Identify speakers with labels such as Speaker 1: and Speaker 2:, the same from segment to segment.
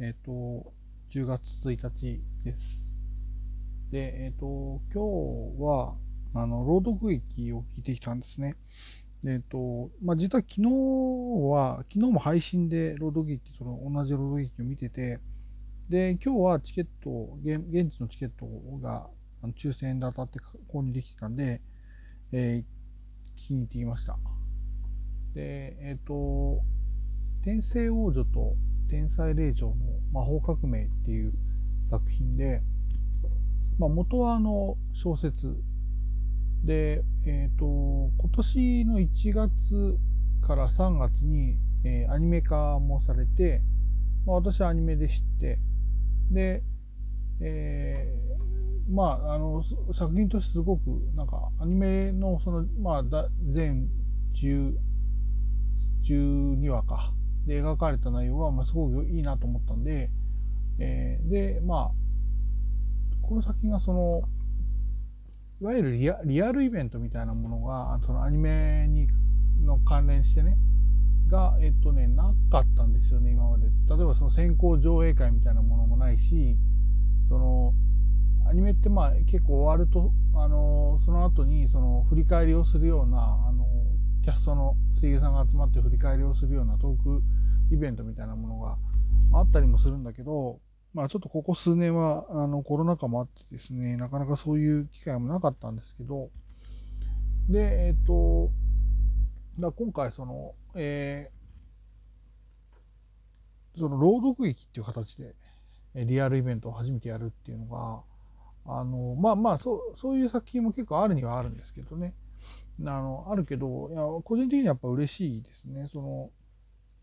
Speaker 1: えっ、と、10月1日です。で、えっ、と、今日は、あの、朗読劇を聞いてきたんですね。えっ、と、まあ、実は昨日は、昨日も配信で朗読劇、その同じ朗読劇を見てて、で、今日はチケット、現地のチケットが抽選で当たって購入できてたんで、えー、聞きに行ってきました。で、えっ、と、天聖王女と天才霊長の魔法革命っていう作品で、まあ、元はあの小説で、えーと、今年の1月から3月に、えー、アニメ化もされて、まあ、私はアニメで知ってで、えー、まああの作品としてすごくなんかアニメのその、まあ、全10 12話か。で描かれた内容は、まあ、すごくいいなと思ったんで、えー、で、まあ、この作品がその、いわゆるリアリアルイベントみたいなものが、そのアニメにの関連してね、が、えっとね、なかったんですよね、今まで。例えばその先行上映会みたいなものもないし、その、アニメってまあ結構終わると、あの、その後にその振り返りをするような、あの、キャストの声優さんが集まって振り返りをするようなトークイベントみたいなものがあったりもするんだけど、まあちょっとここ数年はあのコロナ禍もあってですね、なかなかそういう機会もなかったんですけど、で、えっ、と、だ今回その、えー、その朗読劇っていう形でリアルイベントを初めてやるっていうのが、あの、まあまあ、そう、そういう作品も結構あるにはあるんですけどね。あの、あるけど、いや、個人的にはやっぱ嬉しいですね。その、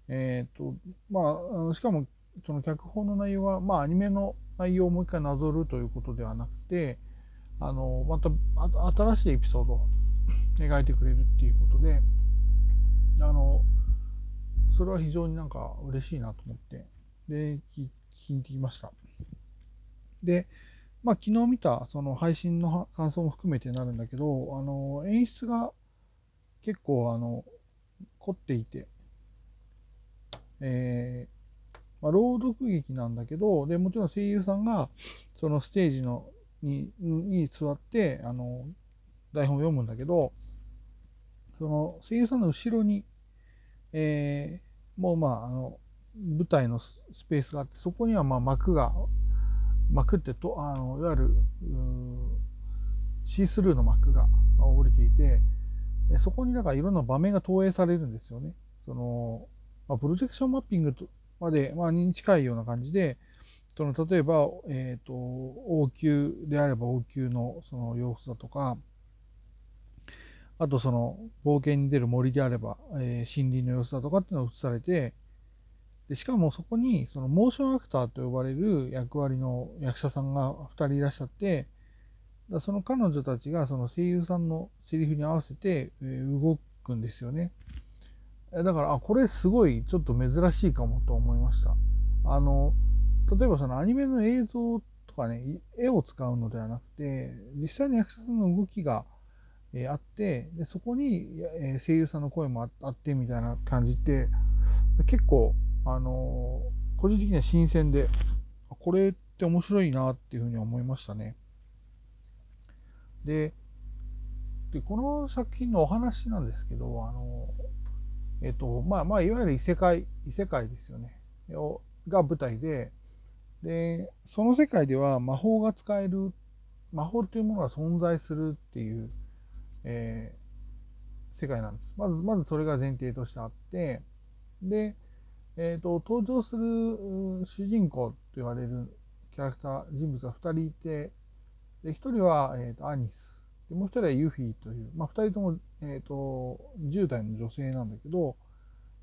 Speaker 1: えっ、ー、と、まあ、しかも、その脚本の内容は、まあ、アニメの内容をもう一回なぞるということではなくて、あの、また、新しいエピソードを描いてくれるっていうことで、あの、それは非常になんか嬉しいなと思って、で、聞きに行きました。で、まあ、昨日見たその配信の感想も含めてなるんだけど、あの、演出が結構、あの、凝っていて、えー、まあ、朗読劇なんだけど、で、もちろん声優さんが、そのステージのにに座って、あの、台本を読むんだけど、その声優さんの後ろに、えー、もうまあ、あの、舞台のスペースがあって、そこにはまあ幕が幕ってとあのいわゆるシースルーの幕が降りていてそこにだからいろんな場面が投影されるんですよね。そのまあ、プロジェクションマッピングとまで、まあ、に近いような感じでその例えば、えーと、王宮であれば王宮のその様子だとかあとその冒険に出る森であれば、えー、森林の様子だとかっていうのが映されてでしかもそこにそのモーションアクターと呼ばれる役割の役者さんが2人いらっしゃってだその彼女たちがその声優さんのセリフに合わせて動くんですよね。だからあこれすごいちょっと珍しいかもと思いましたあの例えばそのアニメの映像とかね絵を使うのではなくて実際の役者さんの動きがえあってでそこに、え声優さんの声もあってみたいな感じって結構あの個人的には新鮮で、これって面白いなっていうふうに思いましたね。で、でこの作品のお話なんですけど、あの、えっと、まあまあ、いわゆる異世界、異世界ですよね。が舞台で、で、その世界では魔法が使える、魔法というものが存在するっていう、えー、世界なんです。まず、まずそれが前提としてあって、で、えーと、登場する主人公と言われるキャラクター人物が2人いてで1人は、えーと、アニスでもう1人はユフィという、まあ、2人とも、えーと、10代の女性なんだけど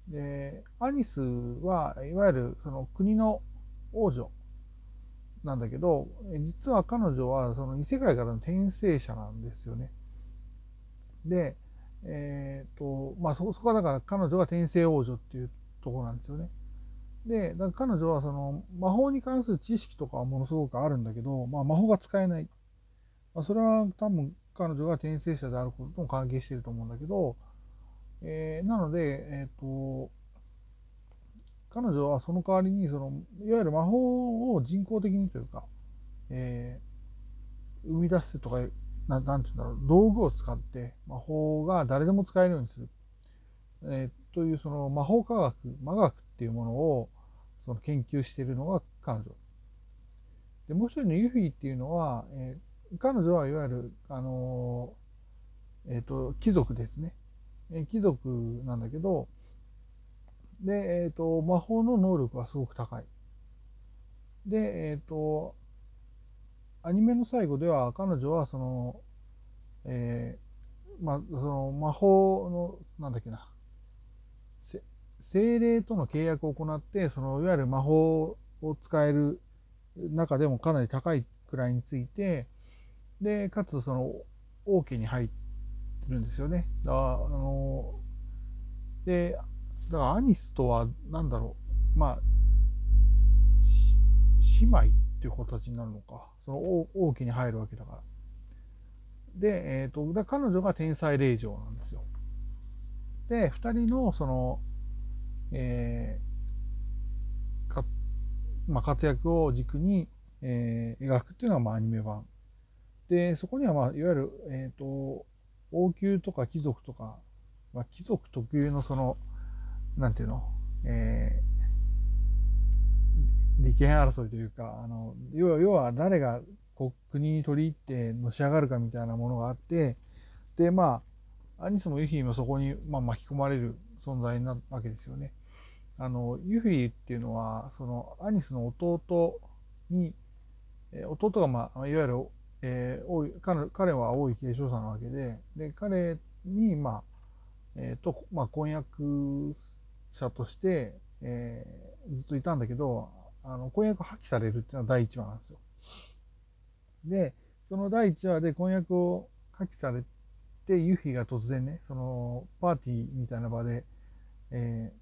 Speaker 1: でアニスはいわゆるその国の王女なんだけど実は彼女はその異世界からの転生者なんですよね。で、えっ、ー、とまあそこそこはだから彼女が転生王女っていうとこなんですよね。で、だか彼女はその魔法に関する知識とかはものすごくあるんだけど、まあ、魔法が使えない。まあ、それは多分彼女が転生者であることも関係していると思うんだけど、えー、なので、えっ、ー、と、彼女はその代わりにそのいわゆる魔法を人工的にというか、えー、生み出すとかななんていうんだろう道具を使って魔法が誰でも使えるようにする、えー、というその魔法科学魔学っていうものをその研究しているのが彼女。でもう一人のユフィっていうのは、えー、彼女はいわゆるあの、えっ、と貴族ですね、え、貴族なんだけどで、えっ、と魔法の能力はすごく高い。でえっ、とアニメの最後では彼女はその、えー、まあ、その魔法の、なんだっけな、精霊との契約を行って、そのいわゆる魔法を使える中でもかなり高いくらいについて、で、かつその王家に入ってるんですよね。だから、あの、で、だからアニスとは何だろう、まあ、姉妹っていう形になるのか。その王家に入るわけだから。で、えっ、ー、と、だ彼女が天才霊嬢なんですよ。で、二人のその、えー、か、まあ、活躍を軸に、えー、描くっていうのが、まあ、アニメ版。で、そこには、まあ、いわゆる、えっ、ー、と、王宮とか貴族とか、まあ、貴族特有のその、なんていうの、えー、利権争いというか、あの要は要は誰が国に取り入ってのし上がるかみたいなものがあって、で、まあ、アニスもユフィもそこに、まあ、巻き込まれる存在なわけですよね。あの、ユフィっていうのは、そのアニスの弟に、弟が、まあ、いわゆる、えー、彼彼は王位継承者なわけで、で、彼に、まあ、え、ー、と、まあ、婚約者として、えー、ずっといたんだけど、あの婚約破棄されるっていうのは第1話なんですよ。で、その第1話で婚約を破棄されて、ユフィが突然ね、そのパーティーみたいな場で、え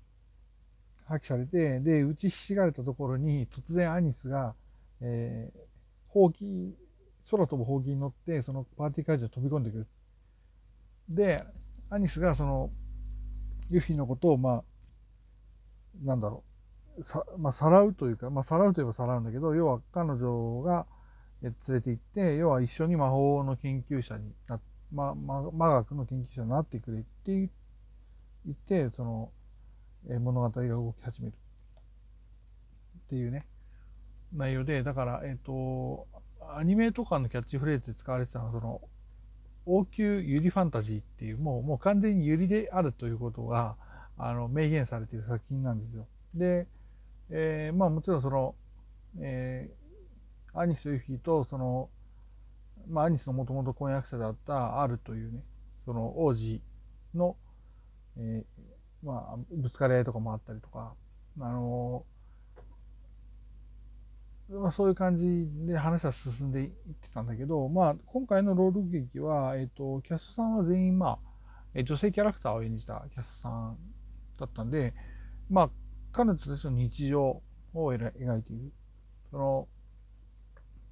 Speaker 1: ー、破棄されて、で、打ちひしがれたところに突然アニスが、えー、ほうき、空飛ぶほうきに乗って、そのパーティー会場に飛び込んでくる。で、アニスがその、ユフィのことを、まあ、なんだろう、さ、まあ、さらうというか、まあ、さらうといえばさらうんだけど、要は彼女が連れて行って、要は一緒に魔法の研究者にな、ま、ま、魔学の研究者になってくれって言って、その、え物語が動き始める。っていうね、内容で、だから、えっ、ー、と、アニメとかのキャッチフレーズで使われてたのは、その、王宮ユリファンタジーっていう、もう、もう完全にユリであるということが、あの、明言されている作品なんですよ。で、えー、まあもちろんその、えー、アニス・ユフィとその、まあ、アニスのもともと婚約者だったアルというね、その王子の、えー、まあ、ぶつかり合いとかもあったりとか、あのまあ、そういう感じで話は進んでいってたんだけど、まあ、今回の朗読劇は、えっ、ー、と、キャストさんは全員、まあ、女性キャラクターを演じたキャストさんだったんで、まあ、彼女たちの日常を描いている。その、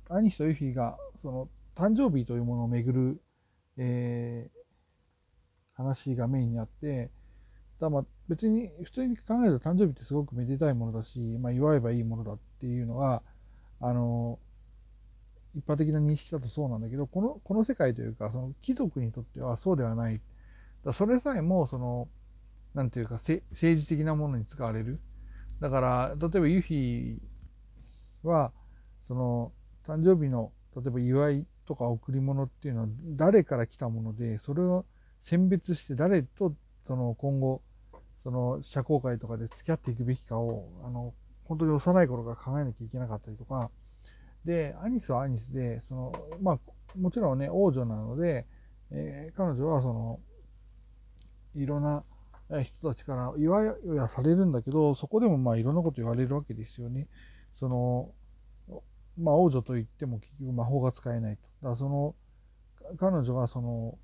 Speaker 1: アニスとユフィが、その、誕生日というものをめぐる、えー、話がメインにあって、だまあ別に普通に考えると誕生日ってすごくめでたいものだし、まあ、祝えばいいものだっていうのが、あの、一般的な認識だとそうなんだけど、この、この世界というか、その貴族にとってはそうではない。だそれさえも、その、なんていうか、政治的なものに使われる。だから、例えばユフィは、その、誕生日の、例えば祝いとか贈り物っていうのは誰から来たもので、それを選別して誰と、その、今後、その、社交界とかで付き合っていくべきかを、あの、本当に幼い頃から考えなきゃいけなかったりとか、で、アニスはアニスで、その、まあ、もちろんね、王女なので、えー、彼女はその、いろんな、人たちから言わやされるんだけど、そこでもまあいろんなこと言われるわけですよね。その、まあ王女といっても結局魔法が使えないと。だからその、彼女がその、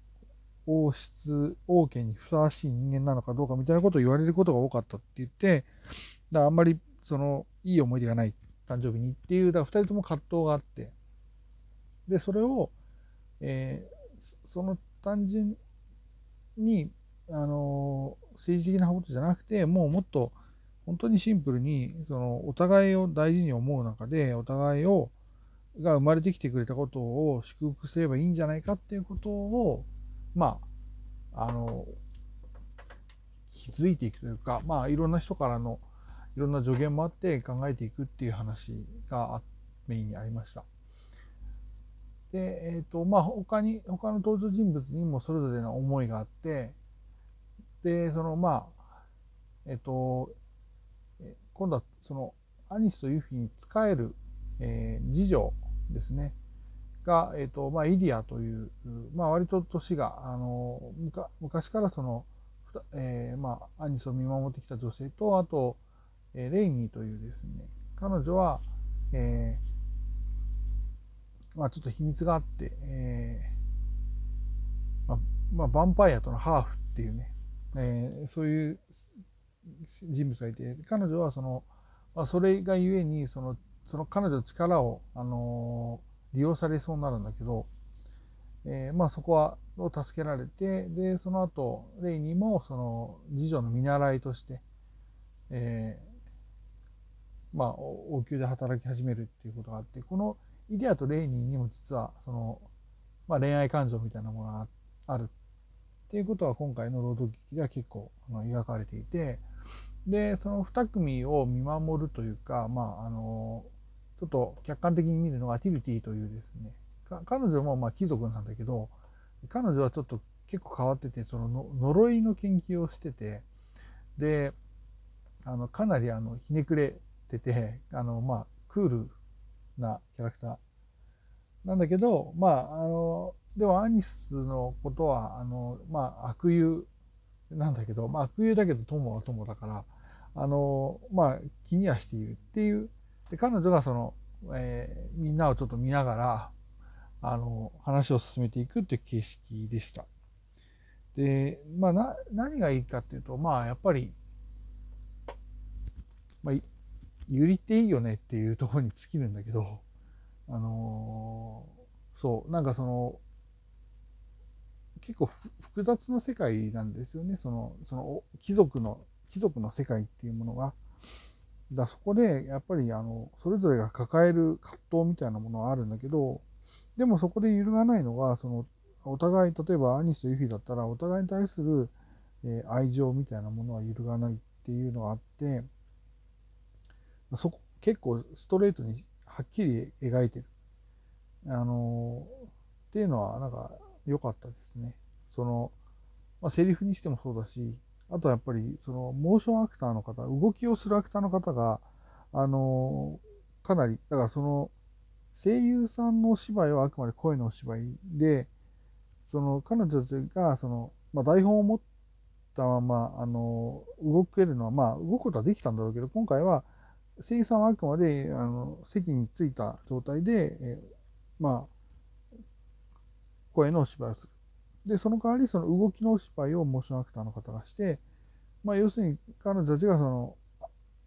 Speaker 1: 王室、王家にふさわしい人間なのかどうかみたいなことを言われることが多かったって言って、だからあんまりその、いい思い出がない、誕生日にっていう、だから二人とも葛藤があって、で、それを、えー、その単純に、あの政治的なことじゃなくて、もうもっと本当にシンプルにそのお互いを大事に思う中でお互いをが生まれてきてくれたことを祝福すればいいんじゃないかっていうことをまああの気づいていくというかまあいろんな人からのいろんな助言もあって考えていくっていう話がメインにありました。で、えっ、ー、と、まあ、他に、他の登場人物にもそれぞれの思いがあって、で、その、まあ、えっ、ー、と、今度はその、アニスとユフィに仕える、えー、次女ですね、が、えっ、と、まあ、イリアという、まあ、割と年が、あの、昔からその、えー、まあ、アニスを見守ってきた女性と、あと、えレイニーというですね、彼女は、えー、まあちょっと秘密があって、えー、まあ、まあ、ヴァンパイアとのハーフっていうね、えー、そういう人物がいて、彼女はその、まあ、それがゆえに、その、その彼女の力を、あの利用されそうになるんだけど、え、まあそこは、を助けられて、で、その後、レイにも、その、次女の見習いとして、えー、まあ、王宮で働き始めるっていうことがあって、このイデアとレイニーにも実は、その、まあ、恋愛感情みたいなものがある。っていうことは今回の労働劇では結構あの描かれていて、で、その2組を見守るというか、まあ、あの、ちょっと客観的に見るのがティルティというですね、彼女もまあ貴族なんだけど、彼女はちょっと結構変わってて、その呪いの研究をしてて、で、あの、かなりあの、ひねくれてて、あの、まあ、クールなキャラクターなんだけど、まあ、あの、でもアニスのことは、あの、まあ、悪友なんだけど、まあ、悪友だけど友は友だから、あの、まあ、気にはしているっていう、で彼女がその、えー、みんなをちょっと見ながら、あの、話を進めていくっていう形式でした。で、まあ、な、何がいいかっていうと、まあ、やっぱり、まあ、ゆりっていいよねっていうところに尽きるんだけど、あのー、そう、なんかその、結構複雑な世界なんですよね。その、その貴族の、貴族の世界っていうものが。だそこで、やっぱり、あの、それぞれが抱える葛藤みたいなものはあるんだけど、でもそこで揺るがないのが、その、お互い、例えばアニスとユフィだったら、お互いに対する、えー、愛情みたいなものは揺るがないっていうのがあって、そこ結構ストレートにはっきり描いてる。あのっていうのはなんか良かったですね。その、まあ、セリフにしてもそうだし、あとはやっぱりそのモーションアクターの方、動きをするアクターの方が、あのかなり、だからその声優さんのお芝居はあくまで声のお芝居で、その彼女たちがその、まあ、台本を持ったまま、あの動けるのは、まあ動くことはできたんだろうけど、今回は声優さんはあくまであの席についた状態で、えー、まあ、声のお芝居をする。で、その代わりその動きのお芝居をモーションアクターの方がして、まあ、要するに彼女たちがその、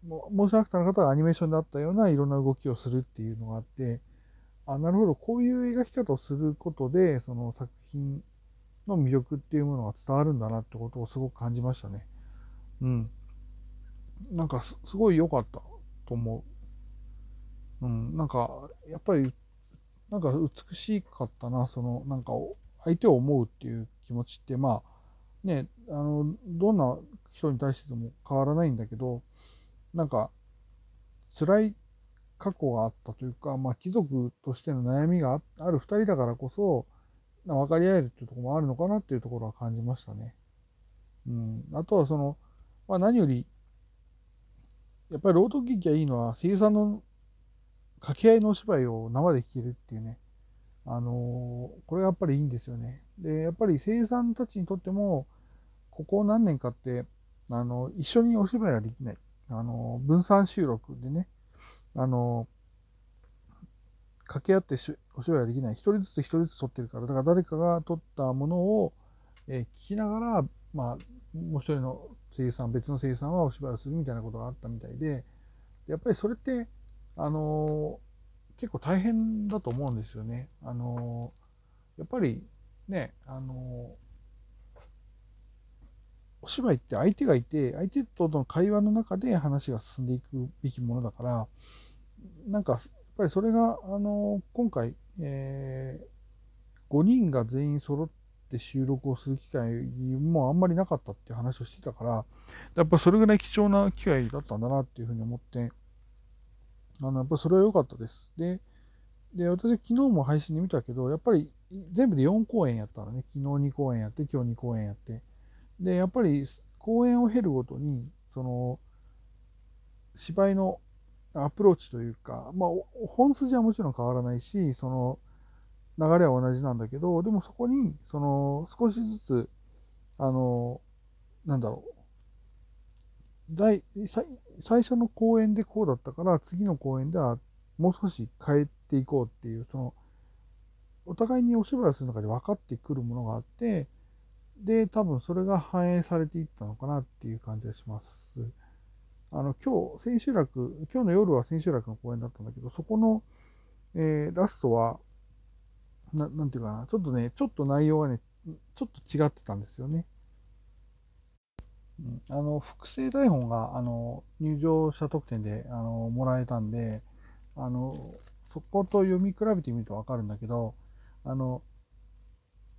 Speaker 1: モーションアクターの方がアニメーションであったようないろんな動きをするっていうのがあって、あ、なるほど、こういう描き方をすることで、その作品の魅力っていうものが伝わるんだなってことをすごく感じましたね。うん。なんかすごい良かった。と思う。うん、なんか、やっぱり、なんか美しかったな、その、なんか、相手を思うっていう気持ちって、まあ、ね、あの、どんな人に対してでも変わらないんだけど、なんか、辛い過去があったというか、まあ、貴族としての悩みがある二人だからこそ、分かり合えるっていうとこもあるのかなっていうところは感じましたね。うん。あとはその、まあ、何より、やっぱり朗読劇がいいのは声優さんの掛け合いのお芝居を生で聴けるっていうね。あのー、これがやっぱりいいんですよね。で、やっぱり声優さんたちにとっても、ここ何年かって、あの、一緒にお芝居ができない。あの、分散収録でね、あの、掛け合ってお芝居ができない。一人ずつ一人ずつ撮ってるから、だから誰かが撮ったものを、えー、聞きながら、まあ、もう一人の声優さん、別の声優さんはお芝居をするみたいなことがあったみたいで、やっぱりそれって、あの、結構大変だと思うんですよね。あの、やっぱりね、あのお芝居って相手がいて、相手との会話の中で話が進んでいくべきものだから、なんか、やっぱりそれが、あの、今回、えー、5人が全員揃って収録をする機会もあんまりなかったっていう話をしてたから、やっぱそれぐらい貴重な機会だったんだなっていうふうに思って、あの、やっぱそれは良かったです。で、で、私昨日も配信で見たけど、やっぱり全部で4公演やったらね、昨日2公演やって、今日2公演やって、で、やっぱり公演を経るごとに、その、芝居のアプローチというか、まあ、本筋はもちろん変わらないし、その、流れは同じなんだけど、でもそこに、その、少しずつ、あの、なんだろう、第最初の公演でこうだったから、次の公演ではもう少し変えていこうっていう、その、お互いにお芝居をする中で分かってくるものがあって、で、多分それが反映されていったのかなっていう感じがします。あの、今日、千秋楽、今日の夜は千秋楽の公演だったんだけど、そこの、えー、ラストは、ななんていうかな、ちょっとね、ちょっと内容がね、ちょっと違ってたんですよね。うん、あの、複製台本が、あの、入場者特典で、あの、もらえたんで、あの、そこと読み比べてみるとわかるんだけど、あの、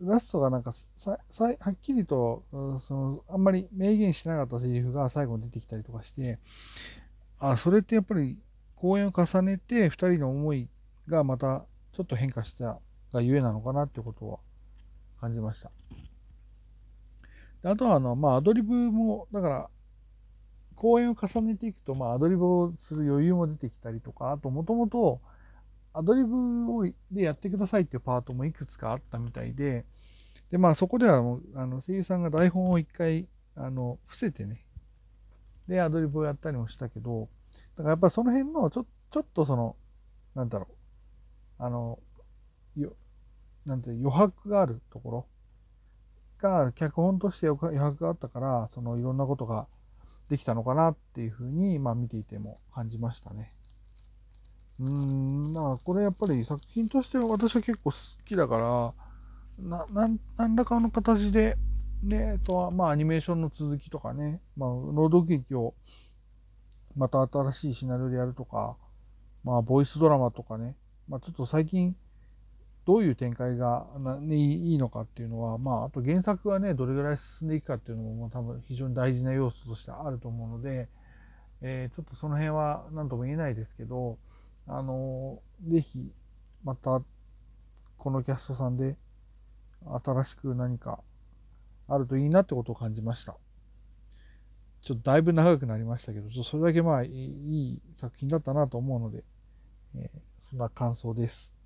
Speaker 1: ラストがなんかささはっきりと、そのあんまり明言してなかったセリフが最後に出てきたりとかして、あ、それってやっぱり公演を重ねて2人の思いがまたちょっと変化したがゆえなのかなってことは感じました。であとはあの、まあ、アドリブも、だから、公演を重ねていくと、まあ、アドリブをする余裕も出てきたりとか、あと、もともと、アドリブをでやってくださいっていうパートもいくつかあったみたいで、で、まあそこではもう、あの声優さんが台本を一回、あの、伏せてね、で、アドリブをやったりもしたけど、だからやっぱりその辺のちょ、ちょっとその、なんだろう、あの、よ、なんて余白があるところが、脚本として余白があったから、そのいろんなことができたのかなっていうふうに、まあ見ていても感じましたね。うーん、だからこれやっぱり作品としては私は結構好きだから、な、な何らかの形で、ね、とはまあアニメーションの続きとかね、まあ朗読劇をまた新しいシナリオでやるとか、まあボイスドラマとかね、まあちょっと最近どういう展開が、いいのかっていうのは、まああと原作がね、どれぐらい進んでいくかっていうのも多分非常に大事な要素としてあると思うので、えー、ちょっとその辺は何とも言えないですけど、あの、ぜひ、また、このキャストさんで、新しく何かあるといいなってことを感じました。ちょっとだいぶ長くなりましたけど、ちょっとそれだけまあいい作品だったなと思うので、えー、そんな感想です。